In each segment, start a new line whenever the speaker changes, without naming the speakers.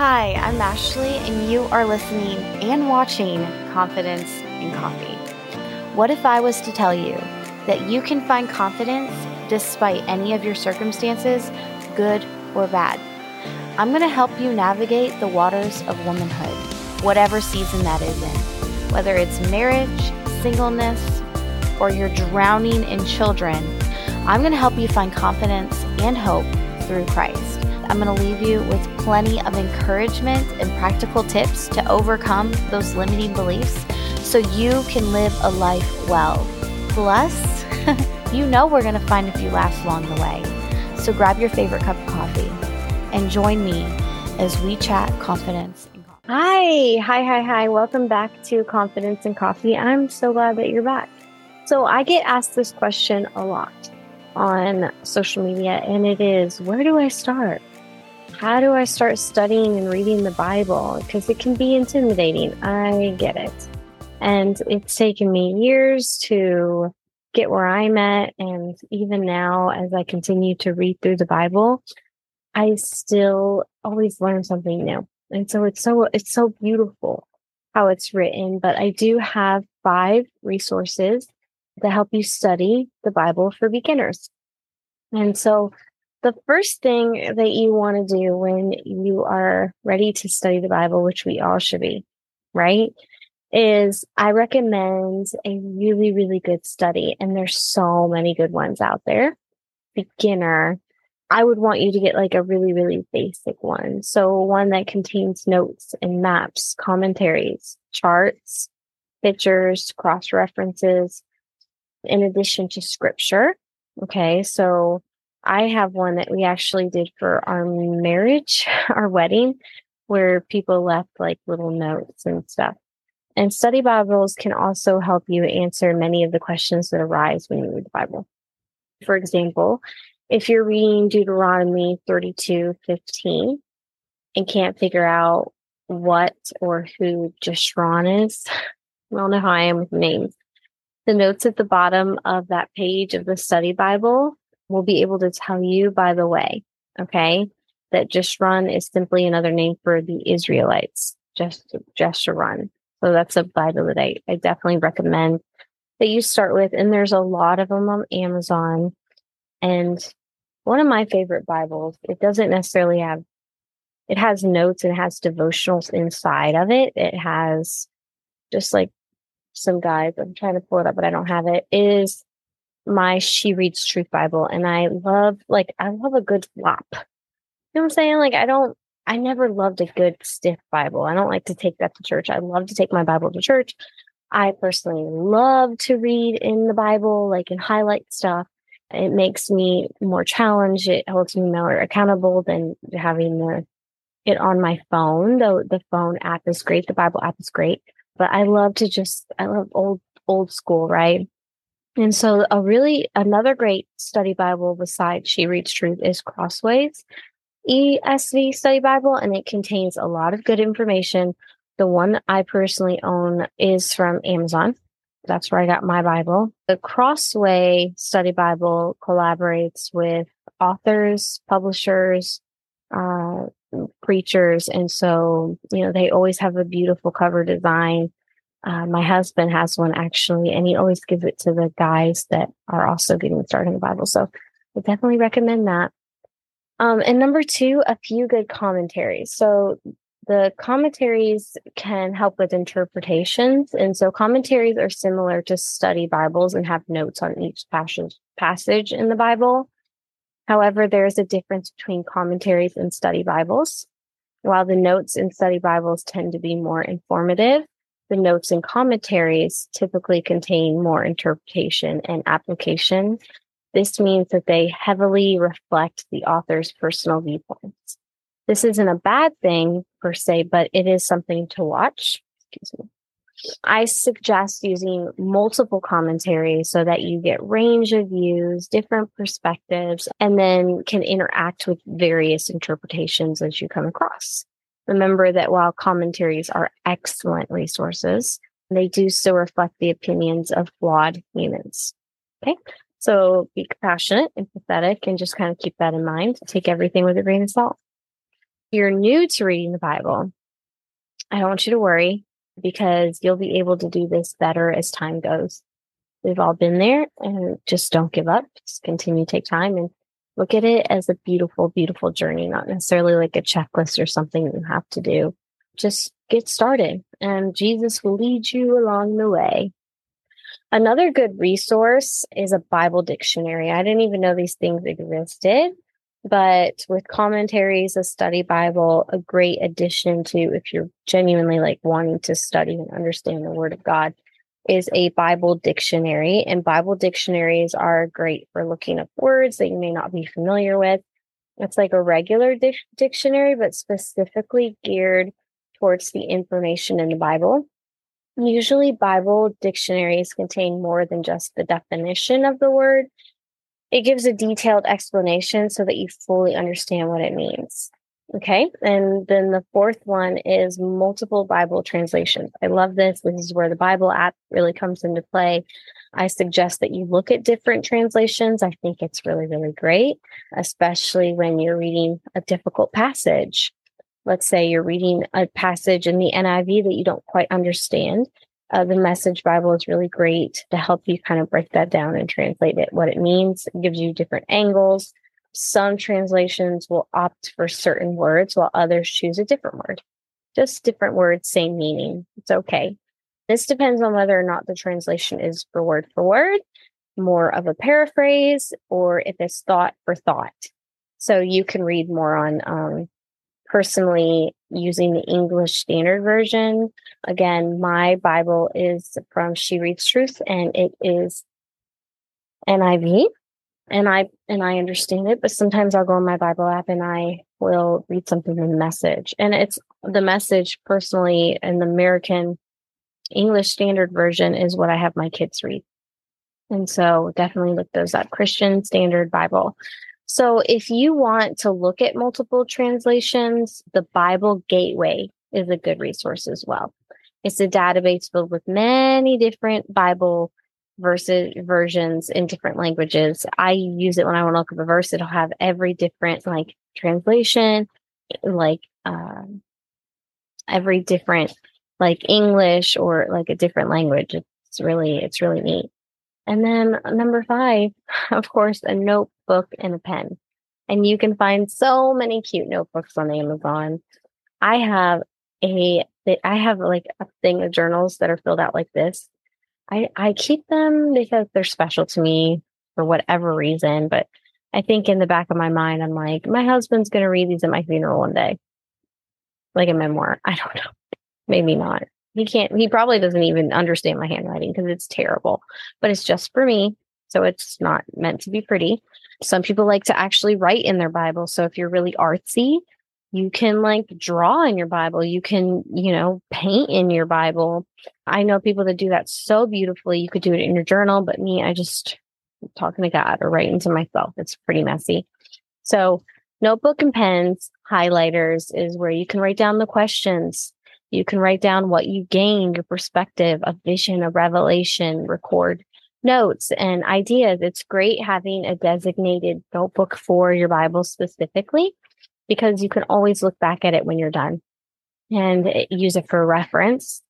Hi, I'm Ashley, and you are listening and watching Confidence and Coffee. What if I was to tell you that you can find confidence despite any of your circumstances, good or bad? I'm going to help you navigate the waters of womanhood, whatever season that is in, whether it's marriage, singleness, or you're drowning in children. I'm going to help you find confidence and hope through Christ. I'm going to leave you with plenty of encouragement and practical tips to overcome those limiting beliefs so you can live a life well. Plus, you know we're going to find a few laughs along the way. So grab your favorite cup of coffee and join me as we chat confidence. Hi, hi, hi, hi. Welcome back to Confidence and Coffee. I'm so glad that you're back. So, I get asked this question a lot on social media, and it is where do I start? How do I start studying and reading the Bible? Because it can be intimidating. I get it. And it's taken me years to get where I'm at. And even now, as I continue to read through the Bible, I still always learn something new. And so it's so, it's so beautiful how it's written. But I do have five resources to help you study the Bible for beginners. And so the first thing that you want to do when you are ready to study the Bible, which we all should be, right? Is I recommend a really, really good study. And there's so many good ones out there. Beginner, I would want you to get like a really, really basic one. So one that contains notes and maps, commentaries, charts, pictures, cross references, in addition to scripture. Okay. So I have one that we actually did for our marriage, our wedding, where people left like little notes and stuff. And study Bibles can also help you answer many of the questions that arise when you read the Bible. For example, if you're reading Deuteronomy 32 15 and can't figure out what or who Jeshurun is, I don't know how I am with names. The notes at the bottom of that page of the study Bible will be able to tell you, by the way, okay, that Jeshurun is simply another name for the Israelites, just Jeshurun. So that's a Bible that I, I definitely recommend that you start with. And there's a lot of them on Amazon. And one of my favorite Bibles, it doesn't necessarily have, it has notes and has devotionals inside of it. It has just like some guides. I'm trying to pull it up, but I don't have it. Is my She Reads Truth Bible and I love like I love a good flop. You know what I'm saying? Like I don't I never loved a good stiff Bible. I don't like to take that to church. I love to take my Bible to church. I personally love to read in the Bible, like and highlight stuff. It makes me more challenged. It holds me more accountable than having the it on my phone. Though the phone app is great, the Bible app is great. But I love to just I love old old school, right? And so, a really another great study Bible besides She Reads Truth is Crossway's ESV Study Bible, and it contains a lot of good information. The one I personally own is from Amazon. That's where I got my Bible. The Crossway Study Bible collaborates with authors, publishers, uh, preachers, and so you know they always have a beautiful cover design uh, my husband has one actually, and he always gives it to the guys that are also getting started in the Bible. So I definitely recommend that. Um, and number two, a few good commentaries. So the commentaries can help with interpretations. And so commentaries are similar to study Bibles and have notes on each passage, passage in the Bible. However, there is a difference between commentaries and study Bibles. While the notes in study Bibles tend to be more informative, the notes and commentaries typically contain more interpretation and application. This means that they heavily reflect the author's personal viewpoints. This isn't a bad thing per se, but it is something to watch. I suggest using multiple commentaries so that you get range of views, different perspectives, and then can interact with various interpretations as you come across. Remember that while commentaries are excellent resources, they do still reflect the opinions of flawed humans. Okay. So be compassionate, empathetic, and just kind of keep that in mind. Take everything with a grain of salt. If you're new to reading the Bible, I don't want you to worry because you'll be able to do this better as time goes. We've all been there and just don't give up. Just continue to take time and look at it as a beautiful, beautiful journey, not necessarily like a checklist or something you have to do. Just get started and Jesus will lead you along the way. Another good resource is a Bible dictionary. I didn't even know these things existed, but with commentaries, a study Bible, a great addition to if you're genuinely like wanting to study and understand the Word of God is a Bible dictionary. And Bible dictionaries are great for looking up words that you may not be familiar with. It's like a regular di- dictionary, but specifically geared towards the information in the Bible. Usually, Bible dictionaries contain more than just the definition of the word it gives a detailed explanation so that you fully understand what it means. Okay. And then the fourth one is multiple Bible translations. I love this. This is where the Bible app really comes into play. I suggest that you look at different translations. I think it's really, really great, especially when you're reading a difficult passage. Let's say you're reading a passage in the NIV that you don't quite understand. Uh, the Message Bible is really great to help you kind of break that down and translate it, what it means. It gives you different angles. Some translations will opt for certain words while others choose a different word. Just different words, same meaning. It's okay. This depends on whether or not the translation is for word for word, more of a paraphrase, or if it's thought for thought. So you can read more on um, personally using the English Standard Version. Again, my Bible is from She Reads Truth and it is NIV. And I and I understand it, but sometimes I'll go on my Bible app and I will read something in the message. And it's the message personally in the American English Standard Version is what I have my kids read. And so definitely look those up. Christian Standard Bible. So if you want to look at multiple translations, the Bible Gateway is a good resource as well. It's a database filled with many different Bible verses versions in different languages. I use it when I want to look up a verse. It'll have every different like translation, like uh, every different like English or like a different language. It's really it's really neat. And then number five, of course, a notebook and a pen. And you can find so many cute notebooks on Amazon. I have a I have like a thing of journals that are filled out like this. I I keep them because they're special to me for whatever reason, but I think in the back of my mind I'm like my husband's going to read these at my funeral one day. Like a memoir. I don't know. Maybe not. He can't, he probably doesn't even understand my handwriting because it's terrible, but it's just for me. So it's not meant to be pretty. Some people like to actually write in their Bible. So if you're really artsy, you can like draw in your Bible. You can, you know, paint in your Bible. I know people that do that so beautifully. You could do it in your journal, but me, I just I'm talking to God or writing to myself. It's pretty messy. So, notebook and pens, highlighters is where you can write down the questions you can write down what you gain your perspective, a vision, a revelation, record notes and ideas. It's great having a designated notebook for your Bible specifically because you can always look back at it when you're done and eh, use it for reference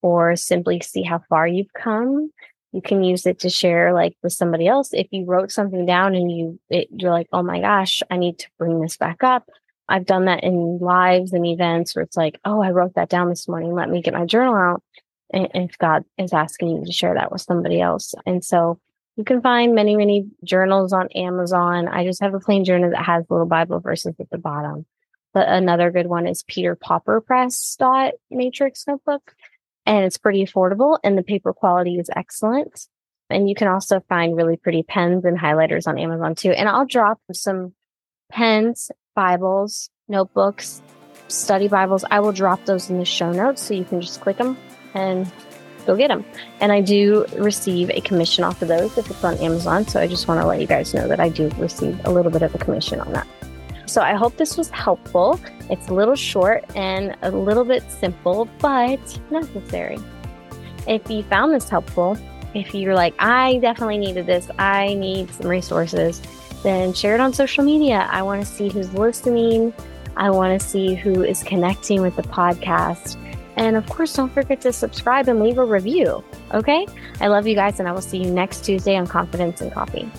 or simply see how far you've come. You can use it to share like with somebody else. If you wrote something down and you it, you're like, "Oh my gosh, I need to bring this back up." I've done that in lives and events where it's like, oh, I wrote that down this morning. Let me get my journal out. And if God is asking you to share that with somebody else. And so you can find many, many journals on Amazon. I just have a plain journal that has little Bible verses at the bottom. But another good one is Peter Pauper Press dot matrix notebook. And it's pretty affordable and the paper quality is excellent. And you can also find really pretty pens and highlighters on Amazon too. And I'll drop some pens Bibles, notebooks, study Bibles. I will drop those in the show notes so you can just click them and go get them. And I do receive a commission off of those if it's on Amazon. So I just want to let you guys know that I do receive a little bit of a commission on that. So I hope this was helpful. It's a little short and a little bit simple, but necessary. If you found this helpful, if you're like, I definitely needed this, I need some resources then share it on social media. I want to see who's listening. I want to see who is connecting with the podcast. And of course, don't forget to subscribe and leave a review. Okay? I love you guys, and I will see you next Tuesday on Confidence and Coffee.